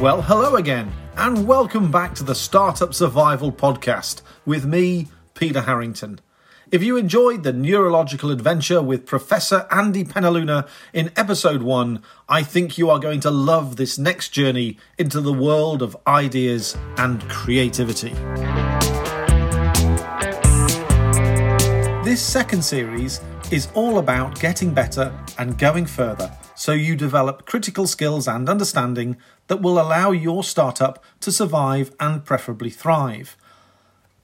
Well, hello again, and welcome back to the Startup Survival Podcast with me, Peter Harrington. If you enjoyed the neurological adventure with Professor Andy Penaluna in episode 1, I think you are going to love this next journey into the world of ideas and creativity. This second series is all about getting better and going further so you develop critical skills and understanding that will allow your startup to survive and preferably thrive.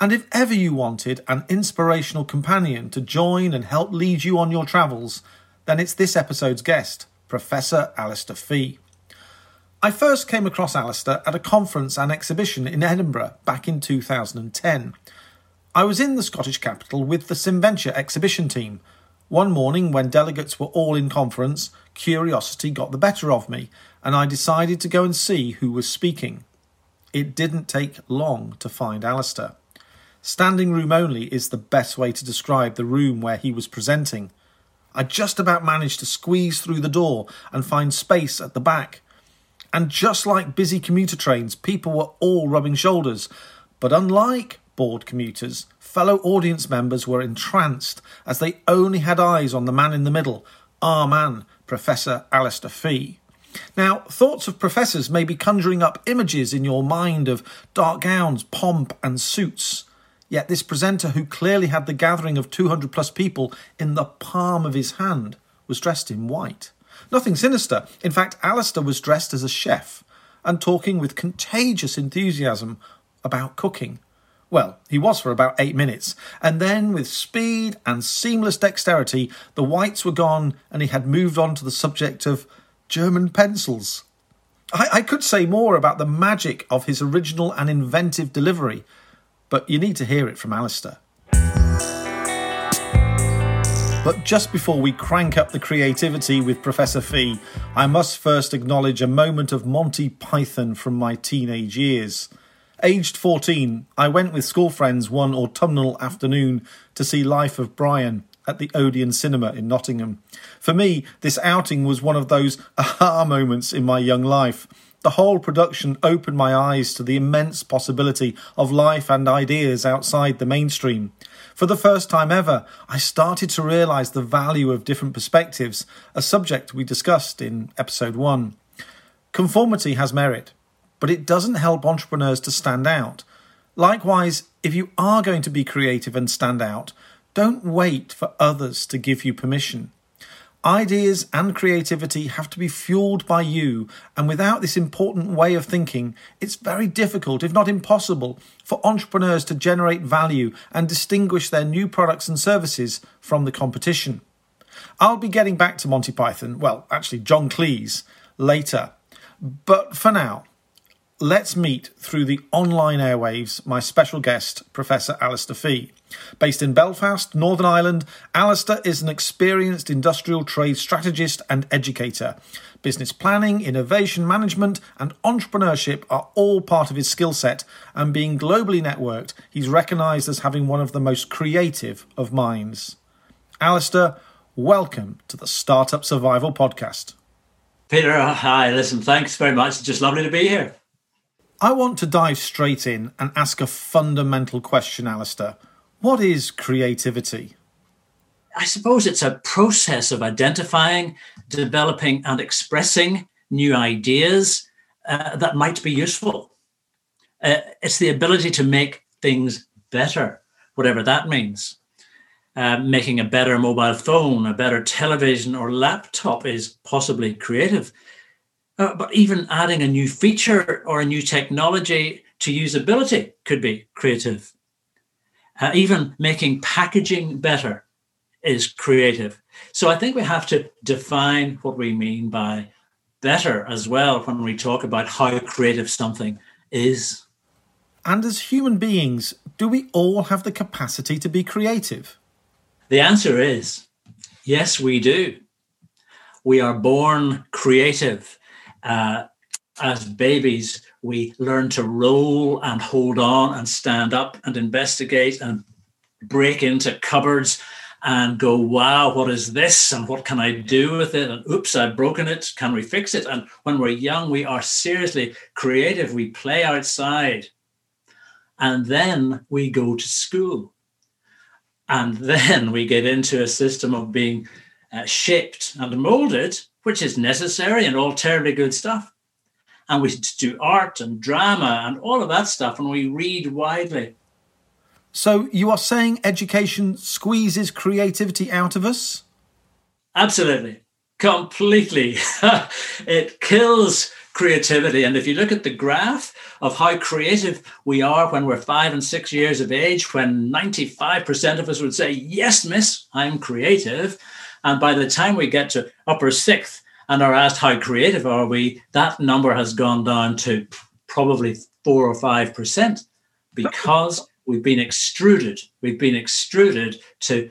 And if ever you wanted an inspirational companion to join and help lead you on your travels, then it's this episode's guest, Professor Alistair Fee. I first came across Alistair at a conference and exhibition in Edinburgh back in 2010. I was in the Scottish capital with the Simventure exhibition team. One morning, when delegates were all in conference, curiosity got the better of me, and I decided to go and see who was speaking. It didn't take long to find Alistair. Standing room only is the best way to describe the room where he was presenting. I just about managed to squeeze through the door and find space at the back. And just like busy commuter trains, people were all rubbing shoulders. But unlike bored commuters, fellow audience members were entranced as they only had eyes on the man in the middle, our man, Professor Alistair Fee. Now, thoughts of professors may be conjuring up images in your mind of dark gowns, pomp, and suits. Yet this presenter, who clearly had the gathering of 200 plus people in the palm of his hand, was dressed in white. Nothing sinister. In fact, Alistair was dressed as a chef and talking with contagious enthusiasm about cooking. Well, he was for about eight minutes, and then with speed and seamless dexterity, the whites were gone, and he had moved on to the subject of German pencils. I, I could say more about the magic of his original and inventive delivery, but you need to hear it from Alistair. But just before we crank up the creativity with Professor Fee, I must first acknowledge a moment of Monty Python from my teenage years. Aged 14, I went with school friends one autumnal afternoon to see Life of Brian at the Odeon Cinema in Nottingham. For me, this outing was one of those aha moments in my young life. The whole production opened my eyes to the immense possibility of life and ideas outside the mainstream. For the first time ever, I started to realise the value of different perspectives, a subject we discussed in episode 1. Conformity has merit but it doesn't help entrepreneurs to stand out. Likewise, if you are going to be creative and stand out, don't wait for others to give you permission. Ideas and creativity have to be fueled by you, and without this important way of thinking, it's very difficult, if not impossible, for entrepreneurs to generate value and distinguish their new products and services from the competition. I'll be getting back to Monty Python, well, actually, John Cleese, later. But for now, let's meet through the online airwaves my special guest, Professor Alistair Fee. Based in Belfast, Northern Ireland, Alistair is an experienced industrial trade strategist and educator. Business planning, innovation management, and entrepreneurship are all part of his skill set, and being globally networked, he's recognised as having one of the most creative of minds. Alistair, welcome to the Startup Survival Podcast. Peter, hi. Listen, thanks very much. It's just lovely to be here. I want to dive straight in and ask a fundamental question, Alistair. What is creativity? I suppose it's a process of identifying, developing, and expressing new ideas uh, that might be useful. Uh, it's the ability to make things better, whatever that means. Uh, making a better mobile phone, a better television or laptop is possibly creative. Uh, but even adding a new feature or a new technology to usability could be creative. Uh, even making packaging better is creative. So I think we have to define what we mean by better as well when we talk about how creative something is. And as human beings, do we all have the capacity to be creative? The answer is yes, we do. We are born creative uh, as babies, we learn to roll and hold on and stand up and investigate and break into cupboards and go, wow, what is this? And what can I do with it? And oops, I've broken it. Can we fix it? And when we're young, we are seriously creative. We play outside. And then we go to school. And then we get into a system of being uh, shaped and molded, which is necessary and all terribly good stuff and we do art and drama and all of that stuff, and we read widely. So you are saying education squeezes creativity out of us? Absolutely, completely. it kills creativity. And if you look at the graph of how creative we are when we're five and six years of age, when 95% of us would say, Yes, miss, I'm creative. And by the time we get to upper sixth, and are asked how creative are we, that number has gone down to probably four or five percent because we've been extruded. We've been extruded to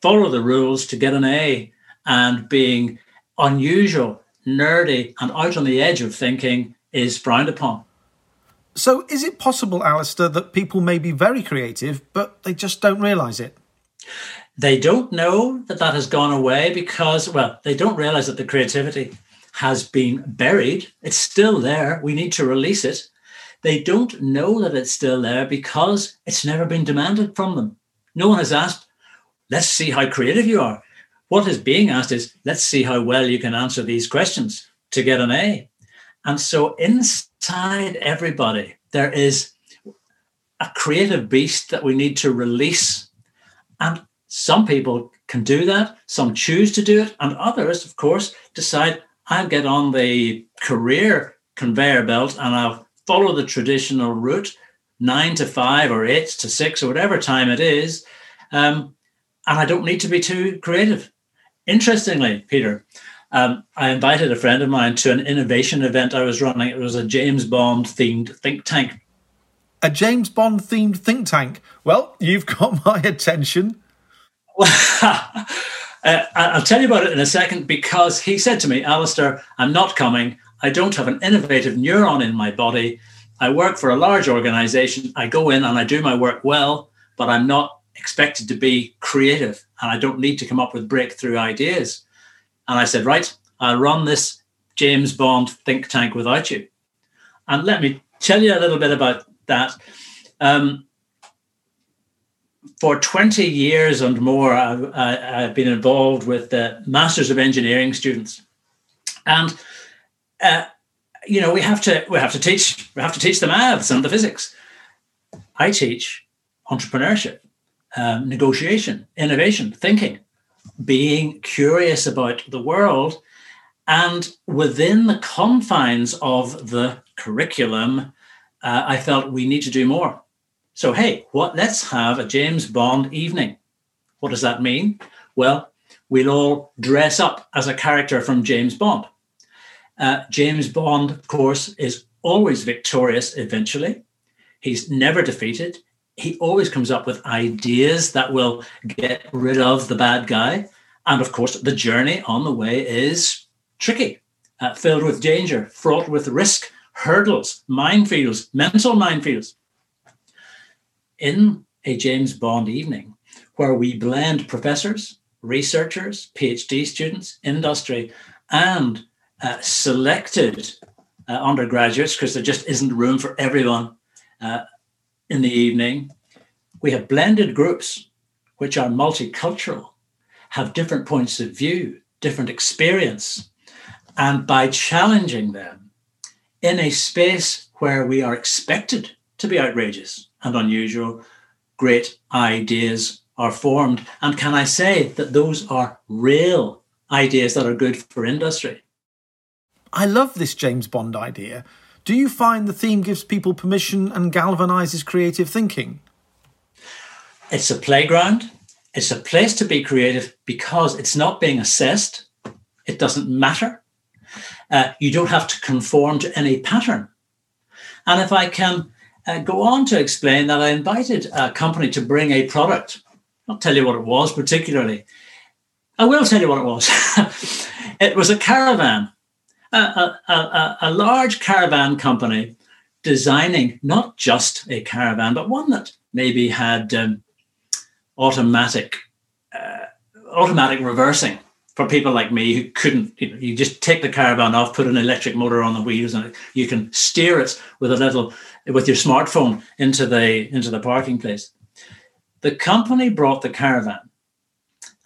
follow the rules to get an A and being unusual, nerdy, and out on the edge of thinking is frowned upon. So, is it possible, Alistair, that people may be very creative, but they just don't realize it? They don't know that that has gone away because, well, they don't realize that the creativity has been buried. It's still there. We need to release it. They don't know that it's still there because it's never been demanded from them. No one has asked, let's see how creative you are. What is being asked is, let's see how well you can answer these questions to get an A. And so inside everybody, there is a creative beast that we need to release. And some people can do that, some choose to do it, and others, of course, decide I'll get on the career conveyor belt and I'll follow the traditional route, nine to five or eight to six or whatever time it is. Um, and I don't need to be too creative. Interestingly, Peter, um, I invited a friend of mine to an innovation event I was running. It was a James Bond themed think tank. A James Bond themed think tank. Well, you've got my attention. uh, I'll tell you about it in a second because he said to me, Alistair, I'm not coming. I don't have an innovative neuron in my body. I work for a large organization. I go in and I do my work well, but I'm not expected to be creative and I don't need to come up with breakthrough ideas. And I said, Right, I'll run this James Bond think tank without you. And let me tell you a little bit about that. Um, for 20 years and more, I've, I've been involved with the Masters of Engineering students, and uh, you know we have to we have to teach we have to teach the maths and the physics. I teach entrepreneurship, um, negotiation, innovation, thinking, being curious about the world, and within the confines of the curriculum, uh, I felt we need to do more. So, hey, what? Let's have a James Bond evening. What does that mean? Well, we'll all dress up as a character from James Bond. Uh, James Bond, of course, is always victorious eventually. He's never defeated. He always comes up with ideas that will get rid of the bad guy. And of course, the journey on the way is tricky, uh, filled with danger, fraught with risk, hurdles, minefields, mental minefields in a James Bond evening where we blend professors, researchers, PhD students, industry, and uh, selected uh, undergraduates, because there just isn't room for everyone uh, in the evening. We have blended groups which are multicultural, have different points of view, different experience. And by challenging them in a space where we are expected to be outrageous, and unusual, great ideas are formed. And can I say that those are real ideas that are good for industry? I love this James Bond idea. Do you find the theme gives people permission and galvanizes creative thinking? It's a playground. It's a place to be creative because it's not being assessed. It doesn't matter. Uh, you don't have to conform to any pattern. And if I can uh, go on to explain that I invited a company to bring a product. I'll tell you what it was particularly. I will tell you what it was. it was a caravan, a, a, a, a large caravan company designing not just a caravan, but one that maybe had um, automatic uh, automatic reversing for people like me who couldn't. You, know, you just take the caravan off, put an electric motor on the wheels, and you can steer it with a little with your smartphone into the into the parking place. The company brought the caravan,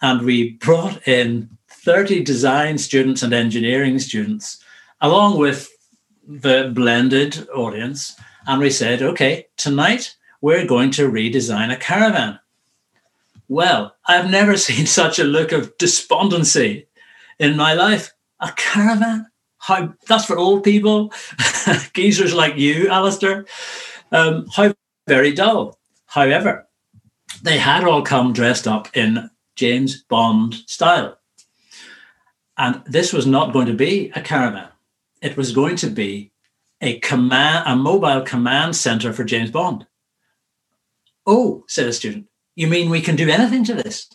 and we brought in 30 design students and engineering students, along with the blended audience. And we said, okay, tonight we're going to redesign a caravan. Well, I've never seen such a look of despondency in my life. A caravan? How that's for old people, geezers like you, Alistair. Um, how very dull. However, they had all come dressed up in James Bond style. And this was not going to be a caravan. It was going to be a command, a mobile command center for James Bond. Oh, said a student, you mean we can do anything to this?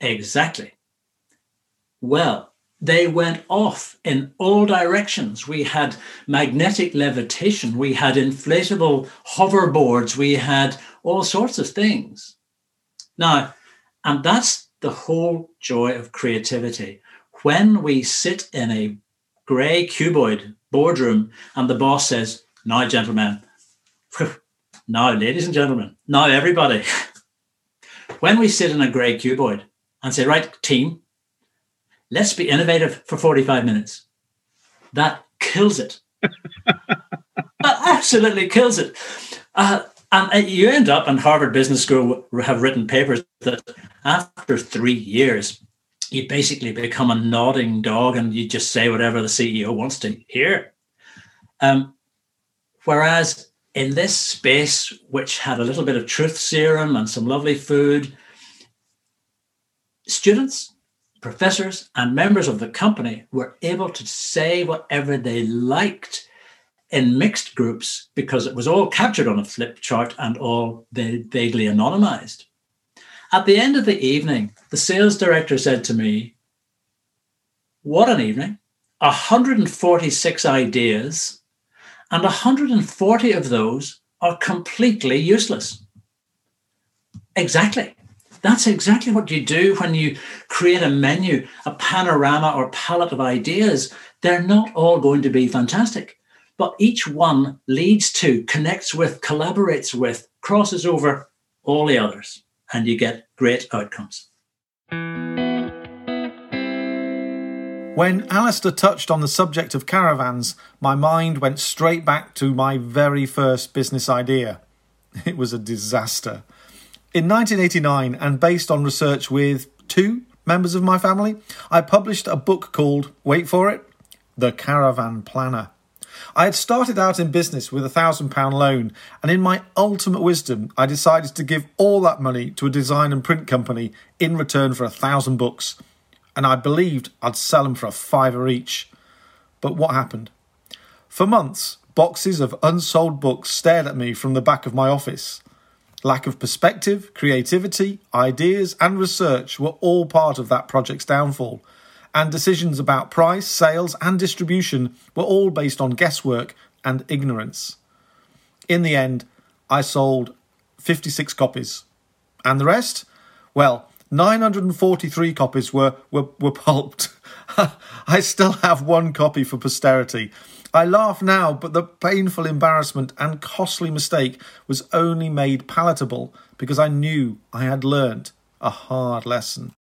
Exactly. Well, they went off in all directions. We had magnetic levitation, we had inflatable hoverboards, we had all sorts of things. Now, and that's the whole joy of creativity. When we sit in a grey cuboid boardroom and the boss says, Now, gentlemen, now, ladies and gentlemen, now, everybody, when we sit in a grey cuboid and say, Right, team, let's be innovative for 45 minutes, that kills it. that absolutely kills it. Uh, and uh, you end up, and Harvard Business School have written papers that after three years, you basically become a nodding dog and you just say whatever the CEO wants to hear. Um, whereas in this space, which had a little bit of truth serum and some lovely food, students, professors, and members of the company were able to say whatever they liked in mixed groups because it was all captured on a flip chart and all vaguely anonymized. At the end of the evening, the sales director said to me, What an evening! 146 ideas, and 140 of those are completely useless. Exactly. That's exactly what you do when you create a menu, a panorama or palette of ideas. They're not all going to be fantastic but each one leads to, connects with, collaborates with, crosses over all the others, and you get great outcomes. When Alistair touched on the subject of caravans, my mind went straight back to my very first business idea. It was a disaster. In 1989, and based on research with two members of my family, I published a book called, wait for it, The Caravan Planner. I had started out in business with a thousand pound loan, and in my ultimate wisdom, I decided to give all that money to a design and print company in return for a thousand books, and I believed I'd sell them for a fiver each. But what happened? For months, boxes of unsold books stared at me from the back of my office. Lack of perspective, creativity, ideas, and research were all part of that project's downfall and decisions about price, sales, and distribution were all based on guesswork and ignorance. In the end, I sold 56 copies. And the rest? Well, 943 copies were, were, were pulped. I still have one copy for posterity. I laugh now, but the painful embarrassment and costly mistake was only made palatable because I knew I had learnt a hard lesson.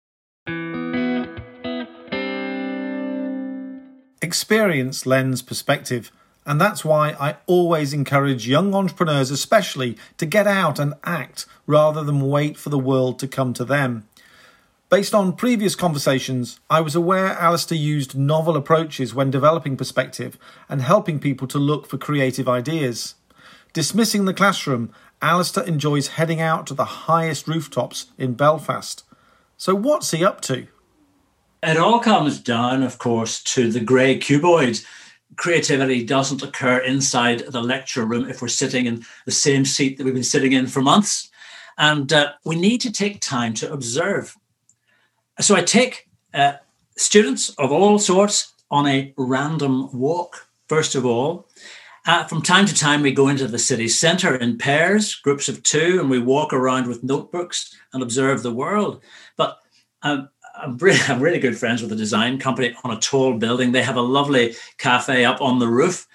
Experience lends perspective, and that's why I always encourage young entrepreneurs, especially, to get out and act rather than wait for the world to come to them. Based on previous conversations, I was aware Alistair used novel approaches when developing perspective and helping people to look for creative ideas. Dismissing the classroom, Alistair enjoys heading out to the highest rooftops in Belfast. So, what's he up to? It all comes down, of course, to the grey cuboid. Creativity doesn't occur inside the lecture room if we're sitting in the same seat that we've been sitting in for months. And uh, we need to take time to observe. So I take uh, students of all sorts on a random walk, first of all, Uh, from time to time, we go into the city centre in pairs, groups of two, and we walk around with notebooks and observe the world. But um, I'm, really, I'm really good friends with a design company on a tall building. They have a lovely cafe up on the roof,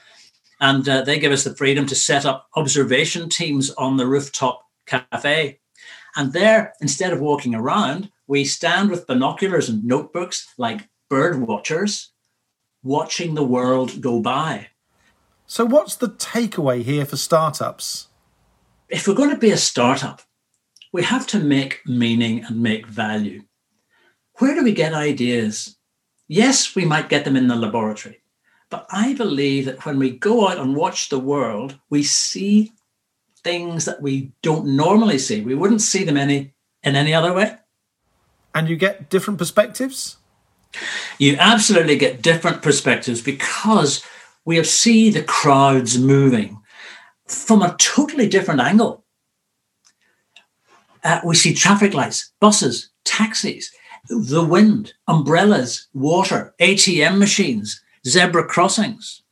and uh, they give us the freedom to set up observation teams on the rooftop cafe. And there, instead of walking around, we stand with binoculars and notebooks like bird watchers, watching the world go by. So, what's the takeaway here for startups? If we're going to be a startup, we have to make meaning and make value. Where do we get ideas? Yes, we might get them in the laboratory, but I believe that when we go out and watch the world, we see things that we don't normally see. We wouldn't see them any in any other way. And you get different perspectives? You absolutely get different perspectives because we see the crowds moving from a totally different angle. Uh, we see traffic lights, buses, taxis, the wind, umbrellas, water, ATM machines, zebra crossings.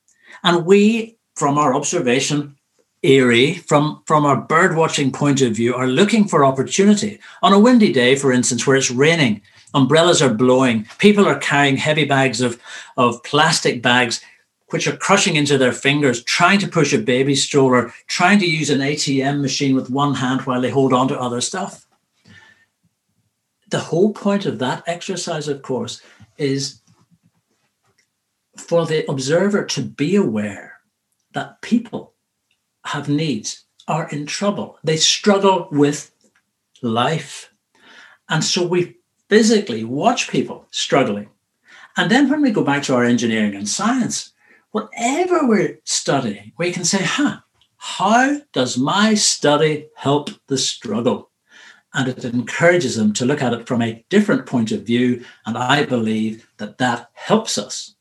And we, from our observation, eerie, from, from our bird watching point of view, are looking for opportunity. On a windy day, for instance, where it's raining, umbrellas are blowing, people are carrying heavy bags of, of plastic bags which are crushing into their fingers, trying to push a baby stroller, trying to use an ATM machine with one hand while they hold on to other stuff. The whole point of that exercise, of course, is for the observer to be aware that people have needs, are in trouble, they struggle with life. And so we physically watch people struggling. And then when we go back to our engineering and science, whatever we're studying, we can say, huh, how does my study help the struggle? And it encourages them to look at it from a different point of view. And I believe that that helps us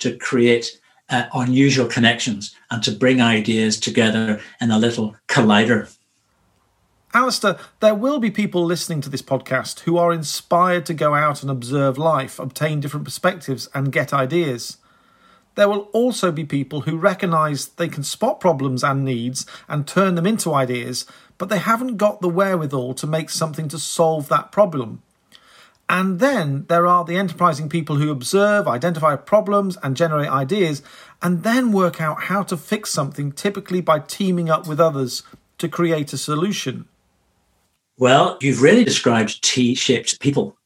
to create uh, unusual connections and to bring ideas together in a little collider. Alistair, there will be people listening to this podcast who are inspired to go out and observe life, obtain different perspectives, and get ideas. There will also be people who recognise they can spot problems and needs and turn them into ideas, but they haven't got the wherewithal to make something to solve that problem. And then there are the enterprising people who observe, identify problems, and generate ideas, and then work out how to fix something, typically by teaming up with others to create a solution. Well, you've really described T shaped people.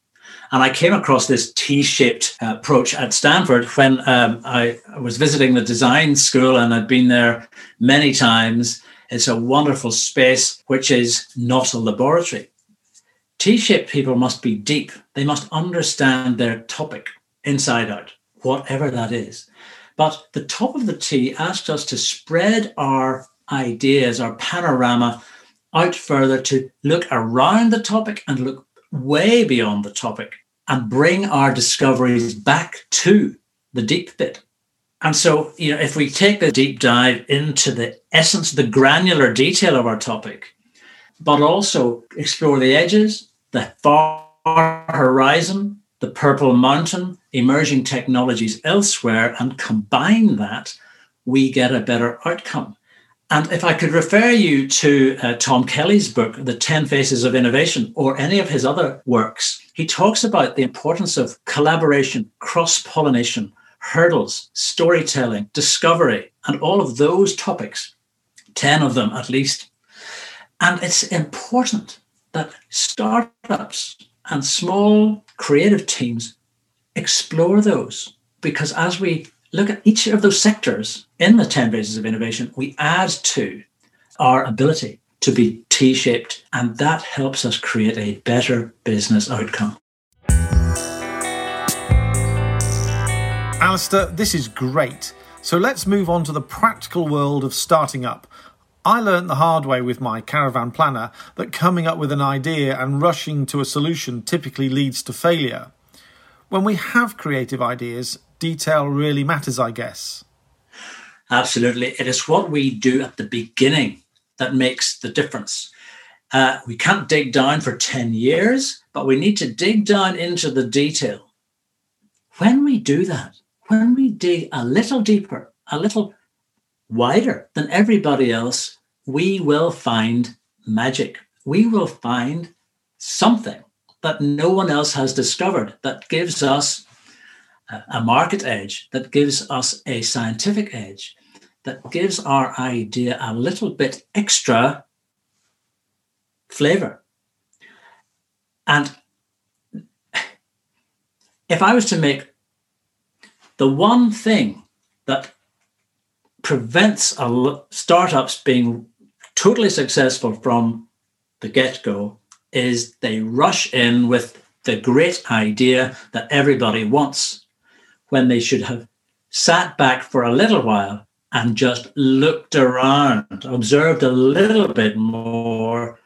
And I came across this T-shaped uh, approach at Stanford when um, I was visiting the design school and I'd been there many times. It's a wonderful space, which is not a laboratory. T-shaped people must be deep. They must understand their topic inside out, whatever that is. But the top of the T asked us to spread our ideas, our panorama out further to look around the topic and look way beyond the topic and bring our discoveries back to the deep bit. And so, you know, if we take the deep dive into the essence, the granular detail of our topic, but also explore the edges, the far horizon, the purple mountain, emerging technologies elsewhere, and combine that, we get a better outcome. And if I could refer you to uh, Tom Kelley's book, The 10 Faces of Innovation, or any of his other works, he talks about the importance of collaboration, cross pollination, hurdles, storytelling, discovery, and all of those topics, 10 of them at least. And it's important that startups and small creative teams explore those because as we look at each of those sectors in the 10 faces of innovation, we add to our ability to be T shaped, and that helps us create a better business outcome. Alistair, this is great. So let's move on to the practical world of starting up. I learnt the hard way with my caravan planner that coming up with an idea and rushing to a solution typically leads to failure. When we have creative ideas, detail really matters, I guess. Absolutely. It is what we do at the beginning that makes the difference. Uh, we can't dig down for 10 years, but we need to dig down into the detail. When we do that, when we dig a little deeper, a little wider than everybody else, we will find magic. We will find something that no one else has discovered that gives us a market edge, that gives us a scientific edge, that gives our idea a little bit extra flavor. And if I was to make the one thing that prevents startups being totally successful from the get-go is they rush in with the great idea that everybody wants when they should have sat back for a little while and just looked around, observed a little bit more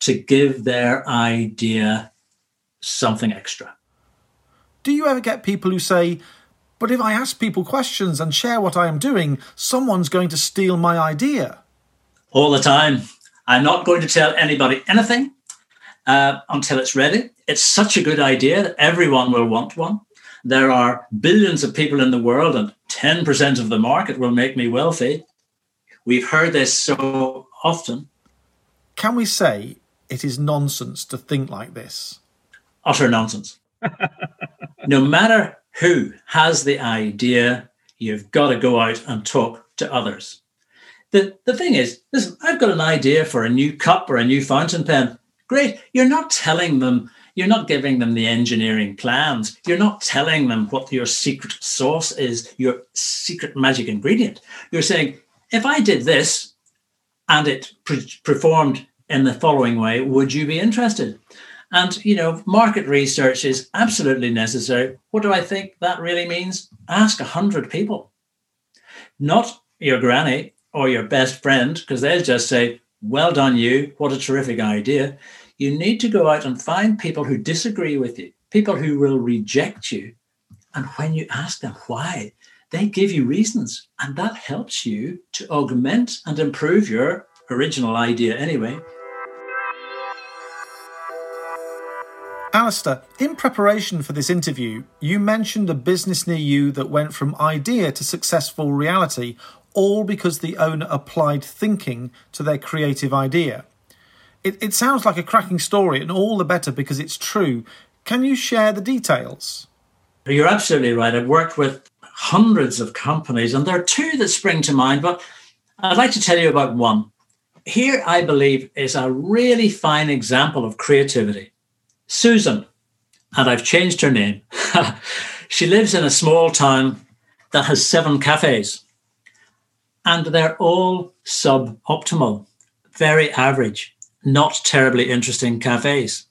to give their idea something extra. Do you ever get people who say, but if I ask people questions and share what I am doing, someone's going to steal my idea? All the time. I'm not going to tell anybody anything uh, until it's ready. It's such a good idea that everyone will want one. There are billions of people in the world, and 10% of the market will make me wealthy. We've heard this so often. Can we say it is nonsense to think like this? Utter nonsense. no matter who has the idea, you've got to go out and talk to others. The, the thing is, listen, I've got an idea for a new cup or a new fountain pen. Great. You're not telling them, you're not giving them the engineering plans. You're not telling them what your secret sauce is, your secret magic ingredient. You're saying, if I did this and it pre- performed in the following way, would you be interested? And, you know, market research is absolutely necessary. What do I think that really means? Ask 100 people, not your granny or your best friend, because they'll just say, well done, you. What a terrific idea. You need to go out and find people who disagree with you, people who will reject you. And when you ask them why, they give you reasons. And that helps you to augment and improve your original idea anyway. Alistair, in preparation for this interview, you mentioned a business near you that went from idea to successful reality, all because the owner applied thinking to their creative idea. It, it sounds like a cracking story, and all the better because it's true. Can you share the details? You're absolutely right. I've worked with hundreds of companies, and there are two that spring to mind, but I'd like to tell you about one. Here, I believe, is a really fine example of creativity. Susan, and I've changed her name. she lives in a small town that has seven cafes, and they're all suboptimal, very average, not terribly interesting cafes.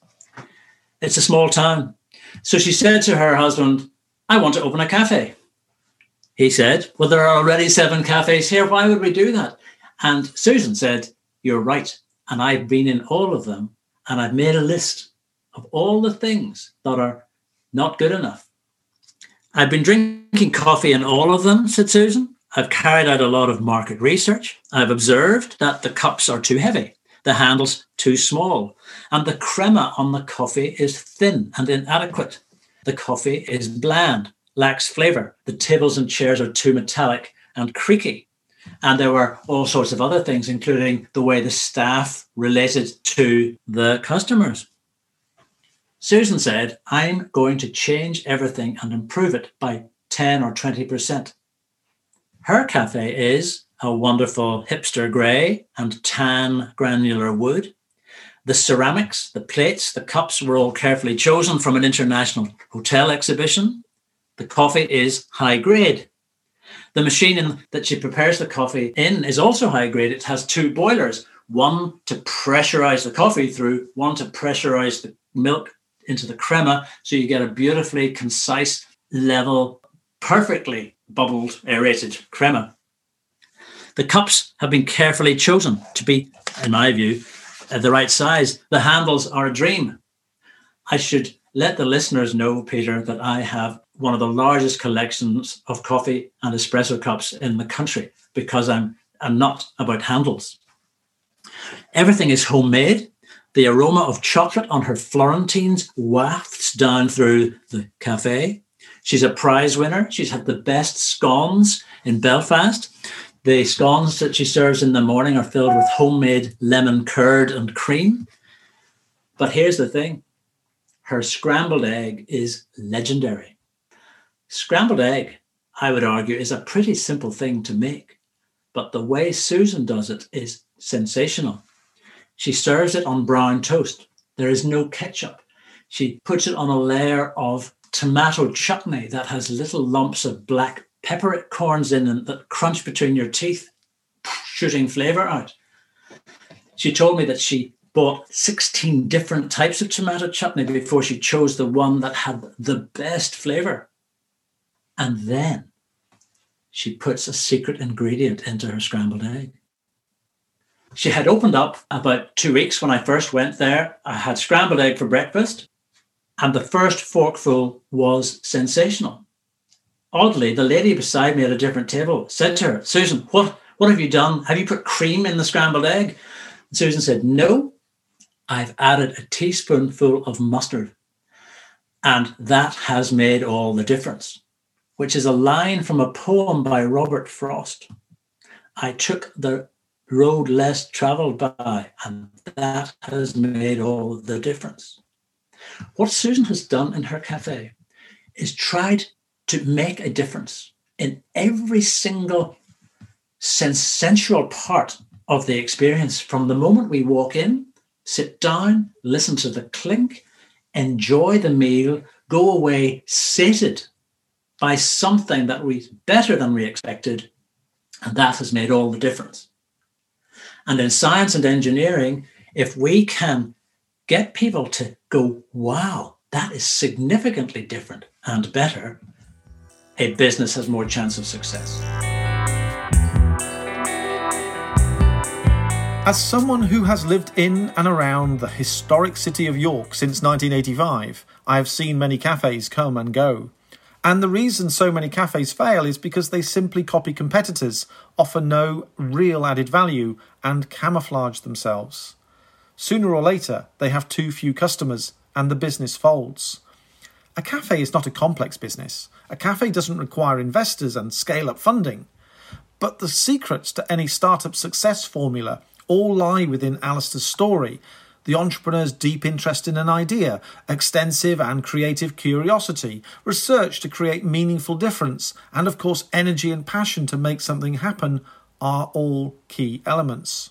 It's a small town. So she said to her husband, I want to open a cafe. He said, Well, there are already seven cafes here. Why would we do that? And Susan said, You're right. And I've been in all of them and I've made a list of all the things that are not good enough. I've been drinking coffee in all of them, said Susan. I've carried out a lot of market research. I've observed that the cups are too heavy, the handles too small, and the crema on the coffee is thin and inadequate. The coffee is bland, lacks flavor. The tables and chairs are too metallic and creaky. And there were all sorts of other things, including the way the staff related to the customers. Susan said, I'm going to change everything and improve it by 10 or 20%. Her cafe is a wonderful hipster grey and tan granular wood. The ceramics, the plates, the cups were all carefully chosen from an international hotel exhibition. The coffee is high grade. The machine in, that she prepares the coffee in is also high grade. It has two boilers one to pressurize the coffee through, one to pressurize the milk into the crema. So you get a beautifully concise, level, perfectly bubbled, aerated crema. The cups have been carefully chosen to be, in my view, the right size. The handles are a dream. I should let the listeners know, Peter, that I have one of the largest collections of coffee and espresso cups in the country because I'm, I'm not about handles. Everything is homemade. The aroma of chocolate on her Florentines wafts down through the cafe. She's a prize winner. She's had the best scones in Belfast. The scones that she serves in the morning are filled with homemade lemon curd and cream. But here's the thing her scrambled egg is legendary. Scrambled egg, I would argue, is a pretty simple thing to make, but the way Susan does it is sensational. She serves it on brown toast. There is no ketchup. She puts it on a layer of tomato chutney that has little lumps of black peppercorns in it that crunch between your teeth, shooting flavor out. She told me that she bought 16 different types of tomato chutney before she chose the one that had the best flavor. And then she puts a secret ingredient into her scrambled egg. She had opened up about two weeks when I first went there. I had scrambled egg for breakfast, and the first forkful was sensational. Oddly, the lady beside me at a different table said to her, Susan, what, what have you done? Have you put cream in the scrambled egg? And Susan said, No, I've added a teaspoonful of mustard. And that has made all the difference, which is a line from a poem by Robert Frost. I took the road less traveled by, and that has made all the difference. What Susan has done in her cafe is tried to make a difference in every single sensual part of the experience from the moment we walk in sit down, listen to the clink, enjoy the meal, go away sated by something that was better than we expected. And that has made all the difference. And in science and engineering, if we can get people to go, wow, that is significantly different and better, a business has more chance of success. As someone who has lived in and around the historic city of York since 1985, I have seen many cafes come and go. And the reason so many cafes fail is because they simply copy competitors, offer no real added value, and camouflage themselves. Sooner or later, they have too few customers and the business folds. A cafe is not a complex business. A cafe doesn't require investors and scale up funding. But the secrets to any startup success formula all lie within Alistair's story. The entrepreneur's deep interest in an idea, extensive and creative curiosity, research to create meaningful difference, and of course, energy and passion to make something happen are all key elements.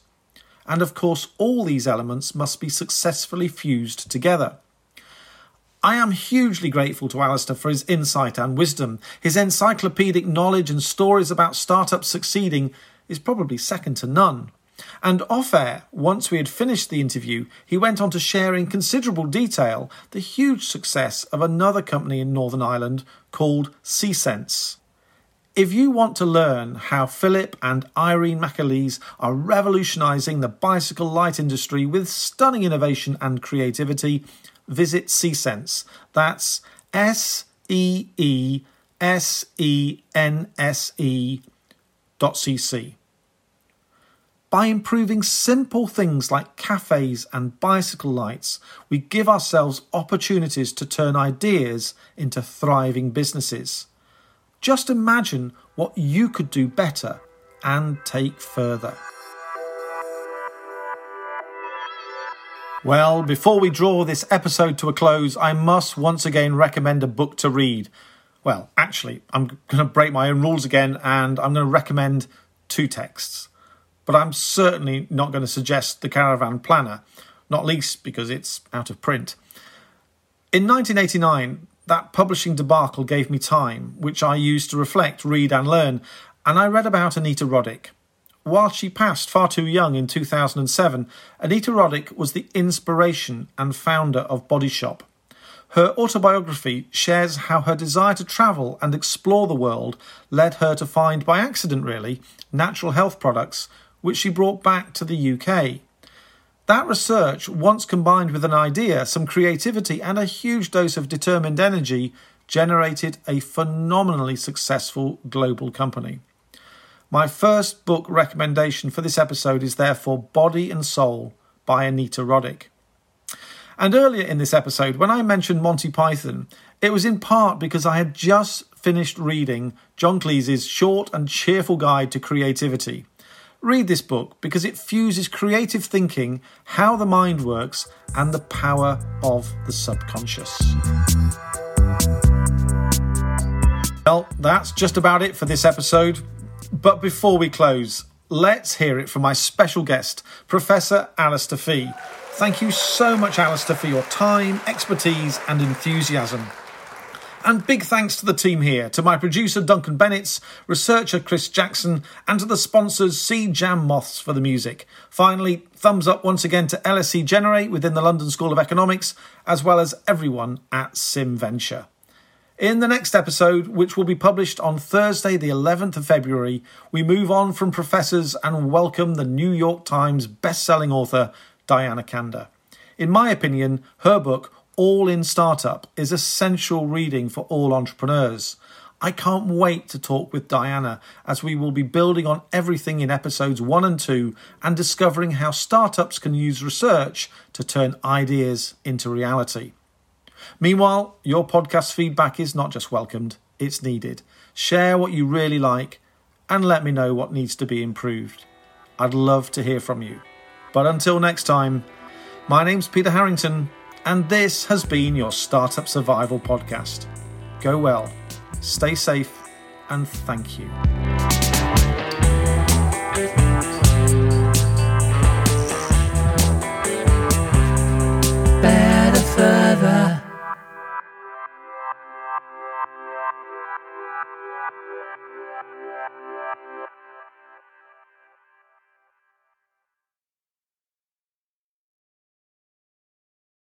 And of course, all these elements must be successfully fused together. I am hugely grateful to Alistair for his insight and wisdom. His encyclopedic knowledge and stories about startups succeeding is probably second to none. And off air, once we had finished the interview, he went on to share in considerable detail the huge success of another company in Northern Ireland called See.Sense. If you want to learn how Philip and Irene McAleese are revolutionising the bicycle light industry with stunning innovation and creativity, visit See.Sense. That's S E E S E N S E dot cc. By improving simple things like cafes and bicycle lights, we give ourselves opportunities to turn ideas into thriving businesses. Just imagine what you could do better and take further. Well, before we draw this episode to a close, I must once again recommend a book to read. Well, actually, I'm going to break my own rules again and I'm going to recommend two texts but I'm certainly not going to suggest the Caravan Planner, not least because it's out of print. In 1989, that publishing debacle gave me time, which I used to reflect, read, and learn, and I read about Anita Roddick. While she passed far too young in 2007, Anita Roddick was the inspiration and founder of Body Shop. Her autobiography shares how her desire to travel and explore the world led her to find, by accident really, natural health products which she brought back to the UK. That research, once combined with an idea, some creativity, and a huge dose of determined energy, generated a phenomenally successful global company. My first book recommendation for this episode is therefore Body and Soul by Anita Roddick. And earlier in this episode, when I mentioned Monty Python, it was in part because I had just finished reading John Cleese's short and cheerful guide to creativity. Read this book because it fuses creative thinking, how the mind works, and the power of the subconscious. Well, that's just about it for this episode. But before we close, let's hear it from my special guest, Professor Alistair Fee. Thank you so much, Alistair, for your time, expertise, and enthusiasm. And big thanks to the team here, to my producer Duncan Bennetts, researcher Chris Jackson, and to the sponsors Seed Jam Moths for the music. Finally, thumbs up once again to LSE Generate within the London School of Economics, as well as everyone at SimVenture. In the next episode, which will be published on Thursday, the 11th of February, we move on from professors and welcome the New York Times best-selling author Diana Kander. In my opinion, her book All in Startup is essential reading for all entrepreneurs. I can't wait to talk with Diana as we will be building on everything in episodes 1 and 2 and discovering how startups can use research to turn ideas into reality. Meanwhile, your podcast feedback is not just welcomed, it's needed. Share what you really like and let me know what needs to be improved. I'd love to hear from you. But until next time, my name's Peter Harrington, and this has been your Startup Survival Podcast. Go well, stay safe, and thank you.